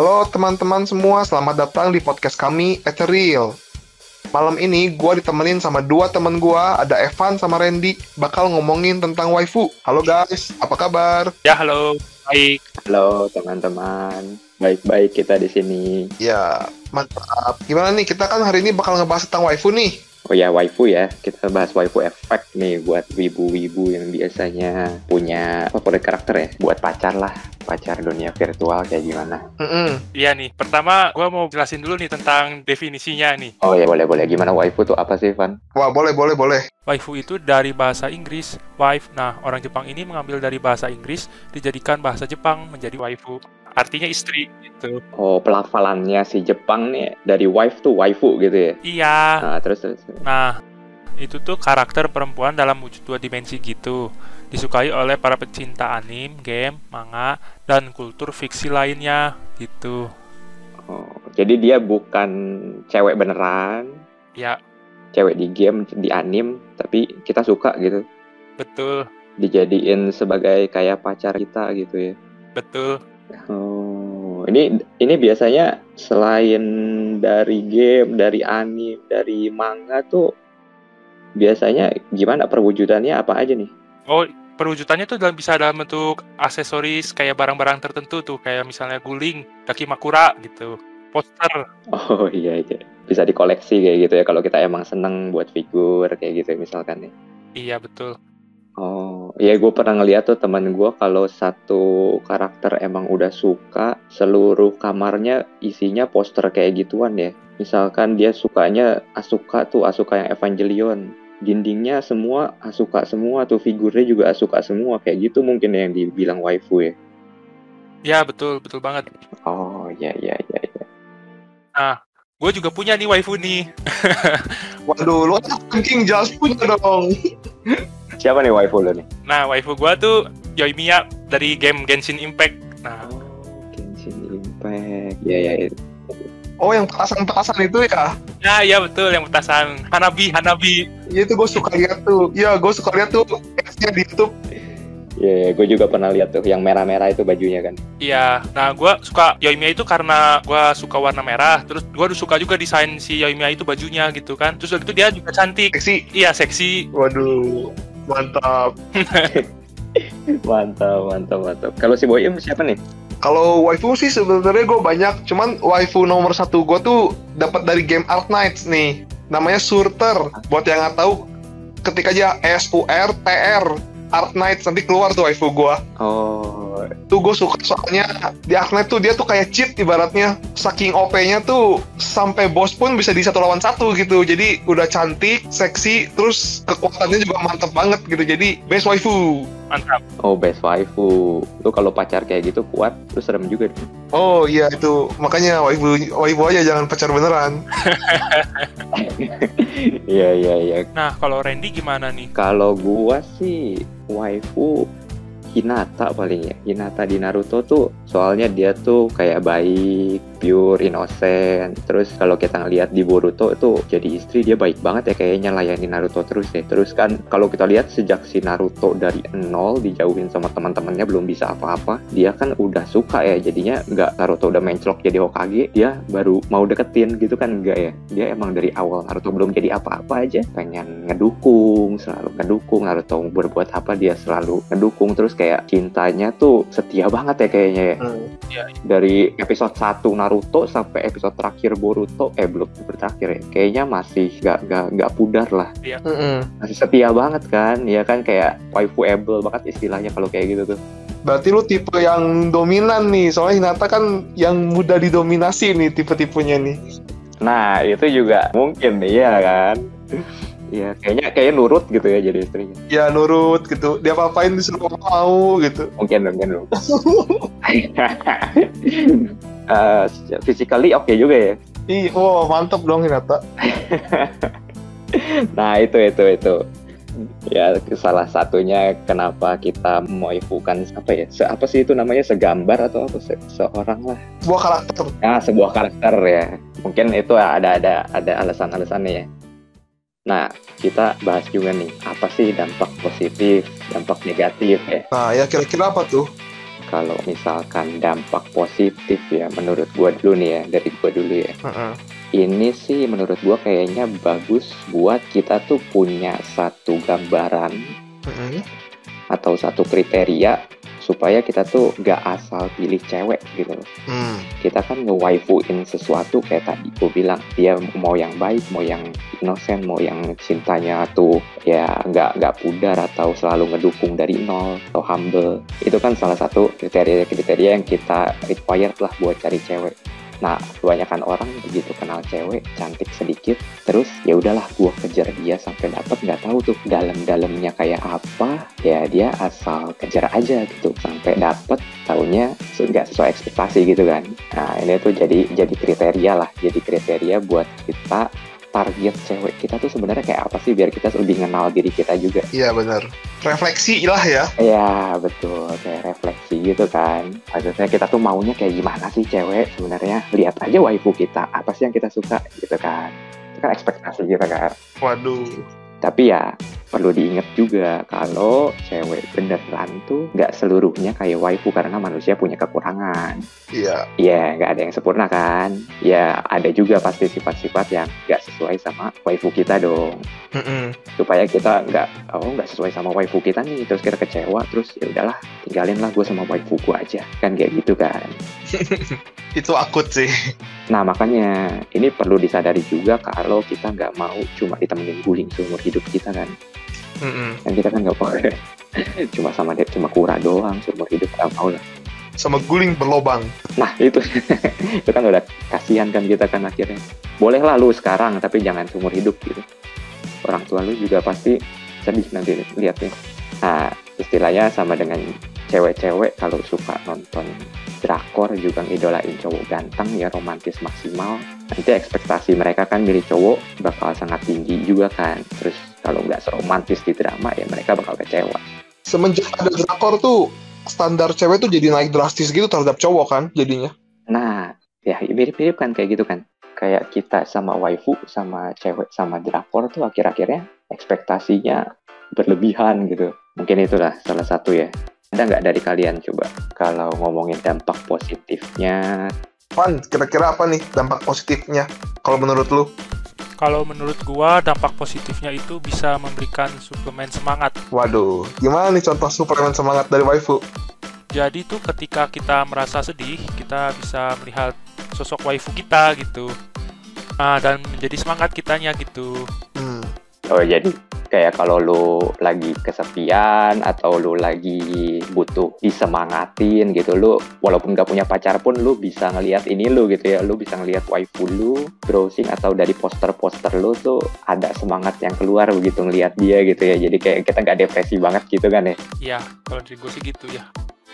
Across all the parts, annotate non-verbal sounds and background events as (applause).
Halo teman-teman semua, selamat datang di podcast kami Ethereal. Malam ini gue ditemenin sama dua temen gue, ada Evan sama Randy, bakal ngomongin tentang waifu. Halo guys, apa kabar? Ya, halo. Baik. Halo teman-teman, baik-baik kita di sini. Ya, mantap. Gimana nih, kita kan hari ini bakal ngebahas tentang waifu nih. Oh ya waifu ya, kita bahas waifu efek nih buat wibu-wibu yang biasanya punya favorit karakter ya, buat pacar lah, pacar dunia virtual kayak gimana. Mm-mm. Iya nih, pertama gua mau jelasin dulu nih tentang definisinya nih. Oh ya boleh boleh, gimana waifu tuh apa sih Van? Wah, boleh, boleh, boleh. Waifu itu dari bahasa Inggris, wife. Nah, orang Jepang ini mengambil dari bahasa Inggris, dijadikan bahasa Jepang menjadi waifu. Artinya istri gitu. Oh pelafalannya si Jepang nih dari wife tuh waifu gitu ya? Iya. Nah terus terus. Nah, itu tuh karakter perempuan dalam wujud dua dimensi gitu. Disukai oleh para pecinta anim, game, manga, dan kultur fiksi lainnya gitu. Oh, jadi dia bukan cewek beneran, Ya, cewek di game, di anim, tapi kita suka gitu. betul, Dijadiin sebagai kayak pacar kita gitu ya. betul. Oh, ini ini biasanya selain dari game, dari anime, dari manga tuh biasanya gimana perwujudannya apa aja nih? Oh, perwujudannya tuh dalam bisa dalam bentuk aksesoris kayak barang-barang tertentu tuh, kayak misalnya guling, kaki makura gitu, poster. Oh (laughs) iya iya, bisa dikoleksi kayak gitu ya kalau kita emang seneng buat figur kayak gitu ya, misalkan nih. Iya betul. Oh, iya gue pernah ngeliat tuh teman gue kalau satu karakter emang udah suka, seluruh kamarnya isinya poster kayak gituan ya. Misalkan dia sukanya Asuka tuh, Asuka yang Evangelion. Dindingnya semua Asuka semua tuh, figurnya juga Asuka semua. Kayak gitu mungkin yang dibilang waifu ya. Ya betul, betul banget. Oh, iya iya iya. iya. Gue juga punya nih waifu nih. (laughs) Waduh, lo ranking jelas punya dong. Siapa nih waifu lo nih? Nah, waifu gua tuh Yoimiya dari game Genshin Impact. Nah, Oh, Genshin Impact. Iya iya. iya. Oh, yang petasan-petasan itu ya? ya ya betul yang petasan Hanabi, Hanabi. Iya itu gue suka lihat tuh. Iya, gue suka lihat tuh X-nya di YouTube. Iya, iya, gue juga pernah lihat tuh yang merah-merah itu bajunya kan. Iya, nah gua suka Yoimiya itu karena gua suka warna merah. Terus gua suka juga desain si Yoimiya itu bajunya gitu kan. Terus udah gitu dia juga cantik. Seksi. Iya, seksi. Waduh, mantap. (laughs) Mantap, mantap, mantap. Kalau si Boyem siapa nih? Kalau waifu sih sebenarnya gue banyak, cuman waifu nomor satu gue tuh dapat dari game Art Knights nih. Namanya Surter. Buat yang nggak tahu, ketik aja S U R T R Art Knights nanti keluar tuh waifu gue. Oh, Tuh gue suka soalnya di Art Knight tuh dia tuh kayak cheat ibaratnya. Saking OP-nya tuh sampai boss pun bisa di satu lawan satu gitu. Jadi udah cantik, seksi, terus kekuatannya juga mantep banget gitu. Jadi best waifu. Mantap. oh best waifu. Lu kalau pacar kayak gitu kuat, lu serem juga. deh. Oh iya itu makanya waifu waifu aja jangan pacar beneran. (laughs) Iya, iya, iya. Nah, kalau Randy gimana nih? Kalau gua sih waifu Hinata paling ya. Hinata di Naruto tuh soalnya dia tuh kayak baik, pure, innocent. Terus kalau kita ngelihat di Boruto itu jadi istri dia baik banget ya kayaknya layani Naruto terus ya. Terus kan kalau kita lihat sejak si Naruto dari nol dijauhin sama teman-temannya belum bisa apa-apa, dia kan udah suka ya. Jadinya nggak Naruto udah menclok jadi Hokage, dia baru mau deketin gitu kan enggak ya. Dia emang dari awal Naruto belum jadi apa-apa aja, pengen ngedukung, selalu ngedukung. Naruto berbuat apa dia selalu ngedukung. Terus kayak cintanya tuh setia banget ya kayaknya ya. Ya, dari episode 1 Naruto sampai episode terakhir Boruto eh belum terakhir ya kayaknya masih gak, gak, gak pudar lah Mm-mm. masih setia banget kan ya kan kayak waifuable banget istilahnya kalau kayak gitu tuh Berarti lu tipe yang dominan nih, soalnya Hinata kan yang mudah didominasi nih tipe-tipenya nih. nah itu juga mungkin iya kan Iya, kayaknya kayaknya nurut gitu ya jadi istrinya. Ya nurut gitu, dia apa-apain disuruh mau gitu. Mungkin mungkin mungkin. (laughs) Eh, physically oke juga ya. Ih, wow mantep dong Hinata. (laughs) Nah itu itu itu ya salah satunya kenapa kita mewaifukan apa ya se, apa sih itu namanya segambar atau apa se, seorang lah Sebuah karakter. ya sebuah karakter ya mungkin itu ada ada ada alasan-alasannya ya nah kita bahas juga nih apa sih dampak positif dampak negatif ya Nah ya kira-kira apa tuh? Kalau misalkan dampak positif ya menurut gua dulu nih ya dari gua dulu ya Heeh. ini sih menurut gua kayaknya bagus buat kita tuh punya satu gambaran Heeh. atau satu kriteria supaya kita tuh gak asal pilih cewek gitu loh. Hmm. Kita kan nge-waifuin sesuatu kayak tadi gue bilang dia mau yang baik, mau yang innocent, mau yang cintanya tuh ya nggak nggak pudar atau selalu ngedukung dari nol atau humble. Itu kan salah satu kriteria-kriteria yang kita required lah buat cari cewek. Nah, kebanyakan orang begitu kenal cewek cantik sedikit, terus ya udahlah gua kejar dia sampai dapat nggak tahu tuh dalam-dalamnya kayak apa, ya dia asal kejar aja gitu sampai dapat taunya nggak sesuai ekspektasi gitu kan. Nah, ini tuh jadi jadi kriteria lah, jadi kriteria buat kita target cewek kita tuh sebenarnya kayak apa sih biar kita lebih kenal diri kita juga. Iya benar. Refleksi lah ya. Ya betul, kayak refleksi gitu kan. Maksudnya kita tuh maunya kayak gimana sih cewek sebenarnya. Lihat aja waifu kita, apa sih yang kita suka gitu kan. Itu kan ekspektasi kita kan. Waduh. Tapi ya perlu diingat juga kalau cewek beneran tuh nggak seluruhnya kayak waifu karena manusia punya kekurangan. Iya. Ya nggak ada yang sempurna kan. Ya ada juga pasti sifat-sifat yang nggak sesuai sama waifu kita dong. Heeh. supaya kita nggak oh nggak sesuai sama waifu kita nih terus kita kecewa terus ya udahlah tinggalin lah gue sama waifu gue aja kan kayak gitu kan (laughs) Itu akut sih. nah makanya ini perlu disadari juga kalau kita nggak mau cuma ditemenin guling seumur hidup kita kan Heeh. kan kita kan nggak boleh. (laughs) Cuma sama dia cuma kura doang seumur hidup nggak mau lah. Sama guling berlobang. nah itu. (laughs) Itu kan udah kasihan kan kita kan akhirnya. Boleh lah lu sekarang tapi jangan seumur hidup gitu. Orang tua lu juga pasti sedih nanti lihatnya nah istilahnya sama dengan cewek-cewek kalau suka nonton drakor juga ngidolain cowok ganteng ya romantis maksimal. Nanti ekspektasi mereka kan milih cowok bakal sangat tinggi juga kan. Terus kalau nggak seromantis di drama ya mereka bakal kecewa Semenjak ada drakor tuh standar cewek tuh jadi naik drastis gitu terhadap cowok kan jadinya. Nah, ya mirip-mirip kan kayak gitu kan. Kayak kita sama waifu, sama cewek, sama drakor tuh akhir-akhirnya ekspektasinya berlebihan gitu. Mungkin itulah salah satu ya. Ada nggak dari kalian coba kalau ngomongin dampak positifnya? Pan, kira-kira apa nih dampak positifnya kalau menurut lu? Kalau menurut gua dampak positifnya itu bisa memberikan suplemen semangat. Waduh, gimana nih contoh suplemen semangat dari waifu? Jadi tuh ketika kita merasa sedih, kita bisa melihat sosok waifu kita gitu. Nah, dan menjadi semangat kitanya gitu. Hmm. Oh jadi kayak kalau lu lagi kesepian atau lu lagi butuh disemangatin gitu lu walaupun gak punya pacar pun lu bisa ngelihat ini lu gitu ya lu bisa ngelihat waifu lu browsing atau dari poster-poster lu tuh ada semangat yang keluar begitu ngelihat dia gitu ya jadi kayak kita nggak depresi banget gitu kan ya Ya, kalau dari gue sih gitu ya.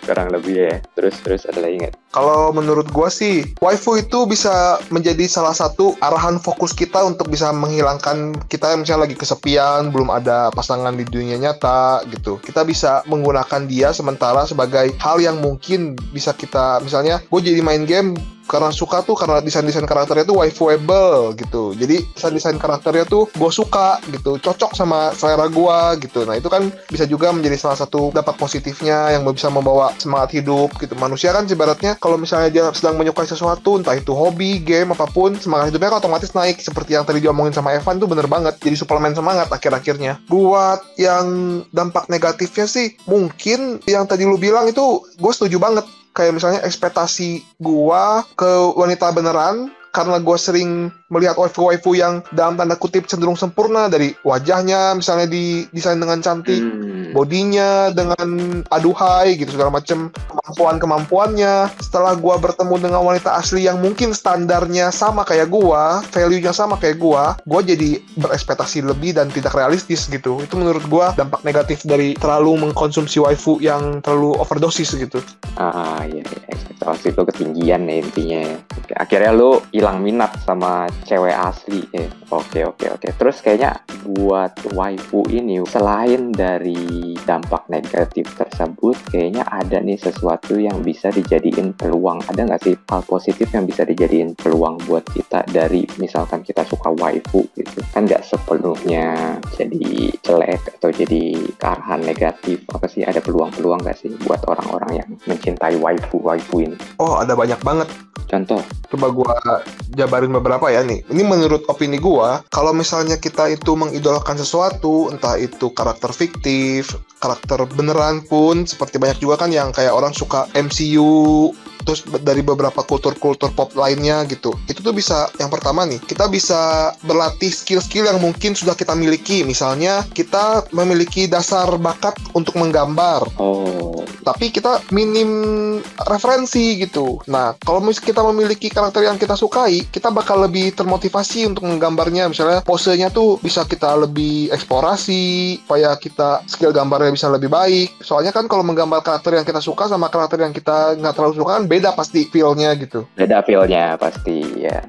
Kurang lebih ya terus terus ada lagi nggak Kalau menurut gua sih, waifu itu bisa menjadi salah satu arahan fokus kita untuk bisa menghilangkan kita yang misalnya lagi kesepian, belum ada pasangan di dunia nyata gitu. Kita bisa menggunakan dia sementara sebagai hal yang mungkin bisa kita misalnya gue jadi main game karena suka tuh karena desain-desain karakternya tuh waifuable gitu. Jadi desain-desain karakternya tuh gue suka gitu, cocok sama selera gua gitu. Nah itu kan bisa juga menjadi salah satu dapat positifnya yang bisa membawa semangat hidup gitu. Manusia kan ibaratnya kalau misalnya dia sedang menyukai sesuatu, entah itu hobi, game, apa pun, semangat hidupnya kan otomatis naik. Seperti yang tadi diomongin sama Evan tuh bener banget. Jadi suplemen semangat akhir-akhirnya. Buat yang dampak negatifnya sih, mungkin yang tadi lu bilang itu gue setuju banget kayak misalnya ekspektasi gua ke wanita beneran karena gue sering melihat waifu-waifu yang dalam tanda kutip cenderung sempurna dari wajahnya misalnya di desain dengan cantik Hmm. bodinya dengan aduhai gitu segala macem kemampuan kemampuannya setelah gua bertemu dengan wanita asli yang mungkin standarnya sama kayak gua value-nya sama kayak gua gua jadi berekspektasi lebih dan tidak realistis gitu itu menurut gua dampak negatif dari terlalu mengkonsumsi waifu yang terlalu overdosis gitu Ah iya, iya. ekspektasi lu ketinggian ya intinya. Oke, Akhirnya lu hilang hilang minat sama cewek asli ya. Oke oke oke. Terus kayaknya buat waifu ini selain dari dampak negatif tersebut, kayaknya ada nih sesuatu yang bisa dijadiin peluang. Ada nggak sih hal positif yang bisa dijadiin peluang buat kita dari misalkan kita suka waifu gitu? Kan nggak sepenuhnya jadi jelek atau jadi kearahan negatif. Apa sih ada peluang-peluang nggak sih buat orang-orang yang mencintai waifu waifu ini? Oh, ada banyak banget. Contoh, Coba gua jabarin beberapa ya nih. Ini menurut opini gua, kalau misalnya kita itu mengidolakan sesuatu, entah itu karakter fiktif, karakter beneran pun, seperti banyak juga kan yang kayak orang suka MCU, terus dari beberapa kultur-kultur pop lainnya gitu. Itu tuh bisa, yang pertama nih, kita bisa berlatih skill-skill yang mungkin sudah kita miliki. Misalnya, kita memiliki dasar bakat untuk menggambar, oh tapi kita minim referensi gitu. Nah, kalau mis- kita memiliki karakter yang kita sukai, kita bakal lebih termotivasi untuk menggambarnya. Misalnya posenya tuh bisa kita lebih eksplorasi, supaya kita skill gambarnya bisa lebih baik. Soalnya kan kalau menggambar karakter yang kita suka sama karakter yang kita nggak terlalu suka kan beda pasti feel-nya gitu. beda feel-nya pasti ya.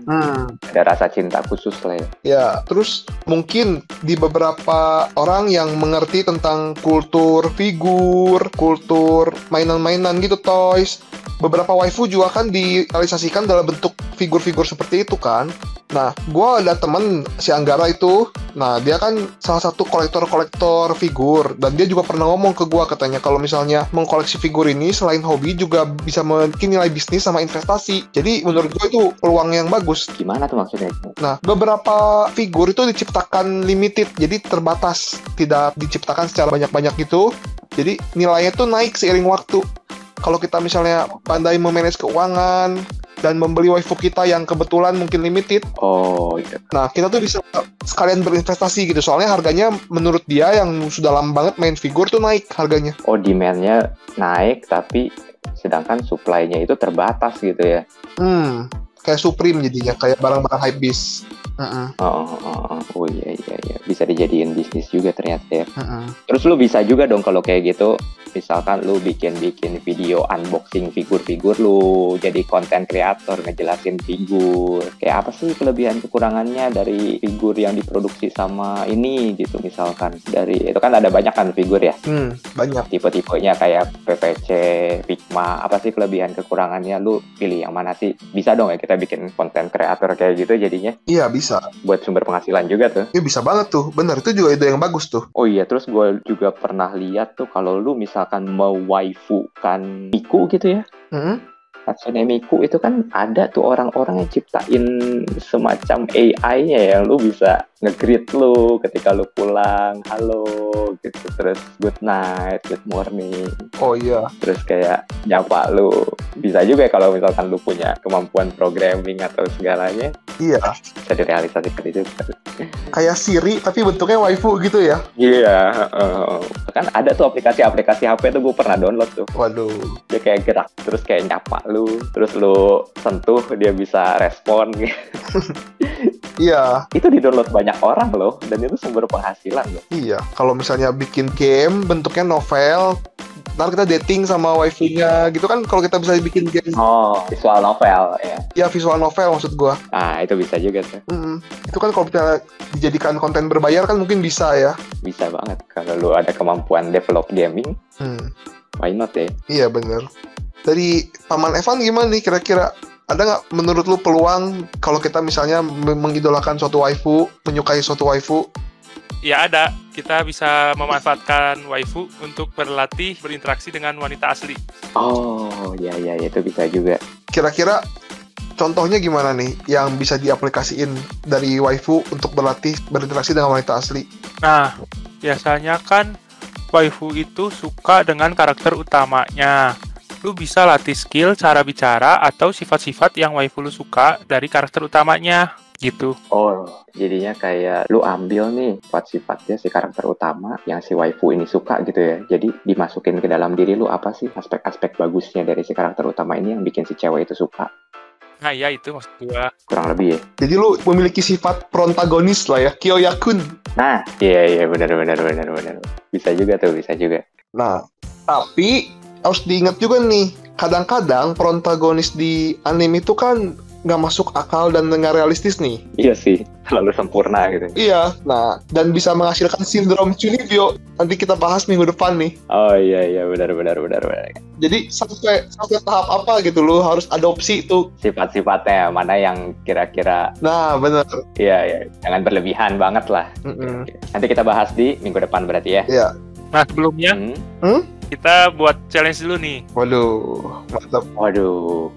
Ada rasa cinta khusus lah ya. Ya, terus mungkin di beberapa orang yang mengerti tentang kultur figur, kultur mainan-mainan gitu, toys. Beberapa waifu juga kan direalisasikan dalam bentuk figur-figur seperti itu kan. Nah, gua ada temen si Anggara itu. Nah, dia kan salah satu kolektor-kolektor figur dan dia juga pernah ngomong ke gua katanya kalau misalnya mengkoleksi figur ini selain hobi juga bisa nilai bisnis sama investasi. Jadi menurut gua itu peluang yang bagus. Gimana tuh maksudnya? Nah, beberapa figur itu diciptakan limited, jadi terbatas, tidak diciptakan secara banyak-banyak gitu. Jadi nilainya tuh naik seiring waktu. Kalau kita misalnya pandai memanage keuangan dan membeli waifu kita yang kebetulan mungkin limited, Oh iya. nah kita tuh bisa sekalian berinvestasi gitu. Soalnya harganya menurut dia yang sudah lama banget main figur tuh naik harganya. Oh demand-nya naik tapi sedangkan supply-nya itu terbatas gitu ya. Hmm, kayak Supreme jadinya, kayak barang-barang hypebeast. Heeh, Oh, oh, oh, oh iya iya iya bisa dijadiin bisnis juga ternyata ya. heeh. Terus lu bisa juga dong kalau kayak gitu misalkan lu bikin-bikin video unboxing figur-figur lu jadi konten kreator ngejelasin figur kayak apa sih kelebihan kekurangannya dari figur yang diproduksi sama ini gitu misalkan dari itu kan ada banyak kan figur ya Hmm, banyak. tipe-tipenya kayak PPC, Figma, apa sih kelebihan kekurangannya lu pilih yang mana sih bisa dong ya kita bikin konten kreator kayak gitu jadinya Iya, bisa. Buat sumber penghasilan juga tuh Iya, bisa banget tuh. Bener, itu juga ide yang bagus tuh. Oh iya, terus gue juga pernah lihat tuh kalau lu misalkan mau waifu kan Miku gitu ya. Heeh. Hatsune Miku itu kan ada tuh orang-orang yang ciptain semacam AI-nya yang lu bisa nge-greet lu ketika lu pulang, halo gitu. Terus good night, good morning. Oh iya. Terus kayak nyapa lu. Bisa juga ya kalau misalkan lu punya kemampuan programming atau segalanya, Iya. bisa direalisasikan itu. Kayak Siri tapi bentuknya waifu gitu ya. Iya, heeh. kan ada tuh aplikasi-aplikasi HP tuh gue pernah download tuh. Waduh. Dia kayak gerak, terus kayak nyapa lu, terus lu sentuh dia bisa respon. (laughs) Iya, itu di download banyak orang loh, dan itu sumber penghasilan loh. iya. Kalau misalnya bikin game bentuknya novel, ntar kita dating sama waifunya gitu kan kalau kita bisa bikin game Oh, visual novel ya. ya visual novel maksud gua. Nah, itu bisa juga tuh. Mm-mm. Itu kan kalau kita dijadikan konten berbayar kan mungkin bisa ya. Bisa banget kalau lu ada kemampuan develop gaming, Hmm. why not ya? Iya bener. Dari Paman Evan gimana nih kira-kira? Ada nggak menurut lu peluang kalau kita misalnya me- mengidolakan suatu waifu, menyukai suatu waifu? Ya ada, kita bisa memanfaatkan waifu untuk berlatih berinteraksi dengan wanita asli. Oh, ya ya itu bisa juga. Kira-kira contohnya gimana nih yang bisa diaplikasiin dari waifu untuk berlatih berinteraksi dengan wanita asli? Nah, biasanya kan waifu itu suka dengan karakter utamanya. Lu bisa latih skill cara bicara atau sifat-sifat yang waifu lu suka dari karakter utamanya gitu. Oh, jadinya kayak lu ambil nih sifat-sifatnya si karakter utama yang si waifu ini suka gitu ya. Jadi dimasukin ke dalam diri lu apa sih aspek-aspek bagusnya dari si karakter utama ini yang bikin si cewek itu suka. Nah, ya itu maksud gua. Kurang lebih ya. Jadi lu memiliki sifat protagonis lah ya, Kyoyakun. Nah, iya iya benar benar benar benar. Bisa juga tuh, bisa juga. Nah, tapi harus diingat juga nih, kadang-kadang protagonis di anime itu kan nggak masuk akal dan nggak realistis nih. Iya sih, terlalu sempurna gitu. Iya, nah dan bisa menghasilkan sindrom Chunibyo. Nanti kita bahas minggu depan nih. Oh iya iya benar benar benar benar. Jadi sampai sampai tahap apa gitu lo harus adopsi itu. Sifat-sifatnya mana yang kira-kira Nah, bener. iya iya jangan berlebihan banget lah. Mm-mm. Oke. Nanti kita bahas di minggu depan berarti ya. Iya. Nah, sebelumnya Hmm. Kita buat challenge dulu nih. Waduh, mantap. Waduh,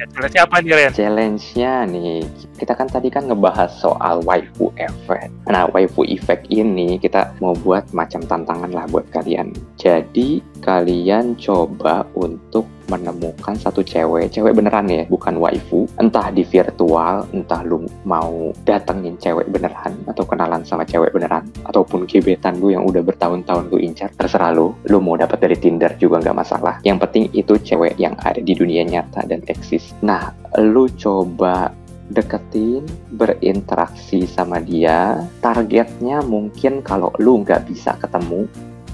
Ya, challenge apa nih, Ren? challenge-nya nih, kita kan tadi kan ngebahas soal waifu effect. Nah, waifu effect ini kita mau buat macam tantangan lah buat kalian. Jadi, kalian coba untuk menemukan satu cewek, cewek beneran ya, bukan waifu. Entah di virtual, entah lu mau datengin cewek beneran, atau kenalan sama cewek beneran, ataupun gebetan lu yang udah bertahun-tahun lu incar, terserah lu. Lu mau dapat dari Tinder juga nggak masalah. Yang penting itu cewek yang ada di dunia nyata dan eksis. Nah, lu coba deketin, berinteraksi sama dia. Targetnya mungkin kalau lu nggak bisa ketemu,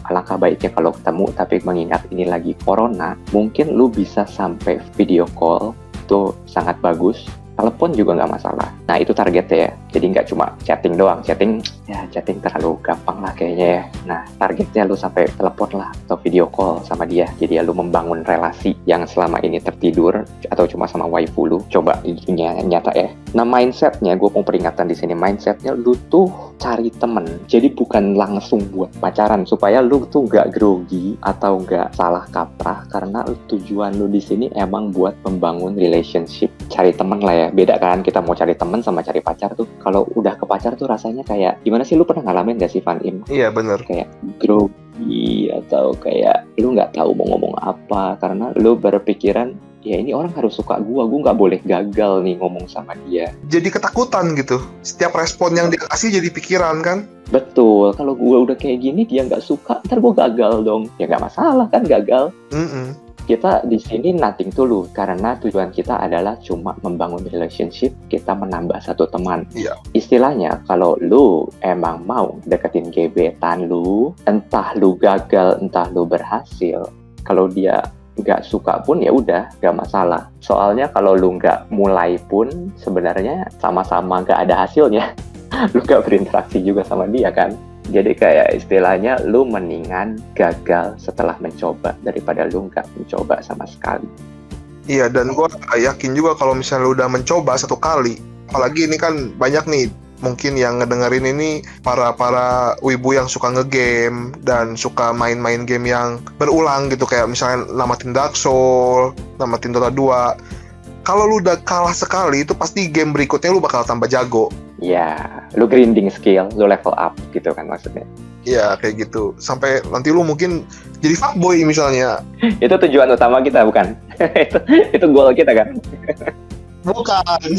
alangkah baiknya kalau ketemu, tapi mengingat ini lagi corona, mungkin lu bisa sampai video call, itu sangat bagus. Telepon juga nggak masalah. Nah, itu targetnya ya. Jadi nggak cuma chatting doang. Chatting, ya chatting terlalu gampang lah kayaknya ya. Nah, targetnya lu sampai telepon lah atau video call sama dia. Jadi ya lu membangun relasi yang selama ini tertidur atau cuma sama waifu lu. Coba itunya nyata ya. Nah, mindsetnya, gue mau peringatan di sini. Mindsetnya lu tuh cari temen. Jadi bukan langsung buat pacaran supaya lu tuh nggak grogi atau nggak salah kaprah karena tujuan lu di sini emang buat membangun relationship. Cari temen lah ya. Beda kan kita mau cari temen sama cari pacar tuh. Kalau udah ke pacar tuh rasanya kayak gimana sih lu pernah ngalamin gak sih Van Im? Iya, bener. kayak grogi atau kayak lu nggak tahu mau ngomong apa karena lu berpikiran ya ini orang harus suka gua gua nggak boleh gagal nih ngomong sama dia Jadi ketakutan gitu. Setiap respon yang dia kasih jadi pikiran kan. betul kalau gua udah kayak gini dia nggak suka ntar gua gagal dong ya nggak masalah kan gagal Mm-mm. Kita di sini nothing tulus karena tujuan kita adalah cuma membangun relationship kita menambah satu teman. Iya. istilahnya kalau lu emang mau deketin gebetan lu entah lu gagal entah lu berhasil kalau dia nggak suka pun ya udah nggak masalah. Soalnya kalau lu nggak mulai pun sebenarnya sama-sama nggak ada hasilnya. (laughs) Lu nggak berinteraksi juga sama dia kan jadi kayak istilahnya lu mendingan gagal setelah mencoba daripada lu nggak mencoba sama sekali. Iya, dan gue yakin juga kalau misalnya lu udah mencoba satu kali, apalagi ini kan banyak nih mungkin yang ngedengerin ini para para wibu yang suka ngegame dan suka main-main game yang berulang gitu kayak misalnya namatin Dark Soul, namatin Dota 2. Kalau lu udah kalah sekali itu pasti game berikutnya lu bakal tambah jago. Ya, lu grinding skill, lu level up gitu kan maksudnya. Iya, kayak gitu. Sampai nanti lu mungkin jadi fuckboy misalnya. (laughs) Itu tujuan utama kita bukan? (laughs) itu itu goal kita kan? Bukan. (laughs)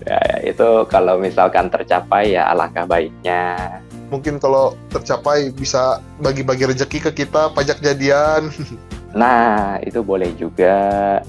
Ya, itu kalau misalkan tercapai ya alangkah baiknya. mungkin kalau tercapai bisa bagi-bagi rezeki ke kita pajak jadian. Nah, itu boleh juga.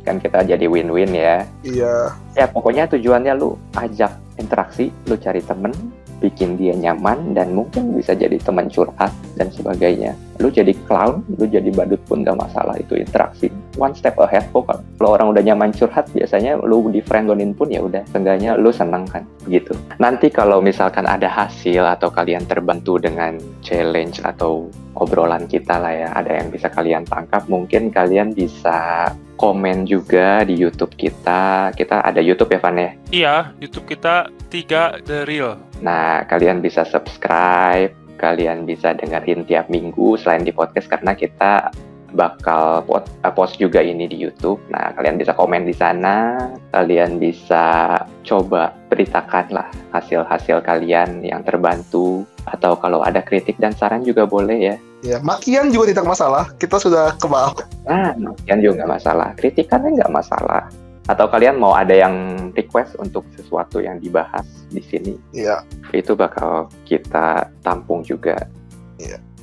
Kan kita jadi win-win ya. iya. Ya pokoknya tujuannya lu ajak interaksi, lu cari temen, bikin dia nyaman dan mungkin bisa jadi teman curhat dan sebagainya. Lu jadi clown, lu jadi badut pun gak masalah itu interaksi. One step ahead kok kalau orang udah nyaman curhat biasanya lu di friendonin pun ya udah seenggaknya lu seneng kan gitu. Nanti kalau misalkan ada hasil atau kalian terbantu dengan challenge atau obrolan kita lah ya, ada yang bisa kalian tangkap, mungkin kalian bisa komen juga di YouTube kita. Kita ada YouTube ya, Van ya? Iya, YouTube kita 3 The Real. Nah, kalian bisa subscribe, kalian bisa dengerin tiap minggu selain di podcast karena kita bakal pot- eh, post juga ini di YouTube. Nah, kalian bisa komen di sana, kalian bisa coba beritakan lah hasil-hasil kalian yang terbantu atau kalau ada kritik dan saran juga boleh ya. Ya, makian juga tidak masalah. Kita sudah ke bawah. Nah, kalian juga nggak masalah. Kritikannya nggak masalah. Atau kalian mau ada yang request untuk sesuatu yang dibahas di sini, Iya. itu bakal kita tampung juga.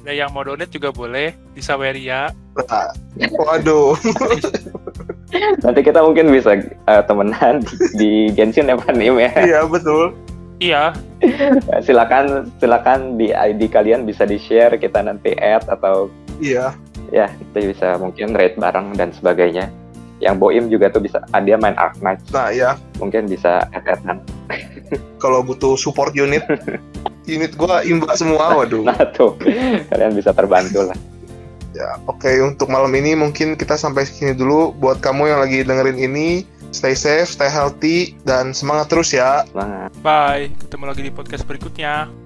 Nah, yang mau donate juga boleh di Saweria. Nah, waduh. (laughs) Nanti kita mungkin bisa eh, temenan di, di Genshin ya Pak Nim ya. iya, betul. Iya, (laughs) silakan silakan di ID kalian bisa di share kita nanti add atau Iya. ya kita bisa mungkin rate bareng dan sebagainya. Yang Boim juga tuh bisa ah, dia main Ark Knight Nah ya, mungkin bisa etetan (laughs) kalau butuh support unit, (laughs) unit gua imba semua, waduh. nah tuh kalian bisa terbantu lah Ya, oke untuk malam ini mungkin kita sampai sini dulu. Buat kamu yang lagi dengerin ini, stay safe, stay healthy, dan semangat terus ya. semangat Bye, ketemu lagi di podcast berikutnya.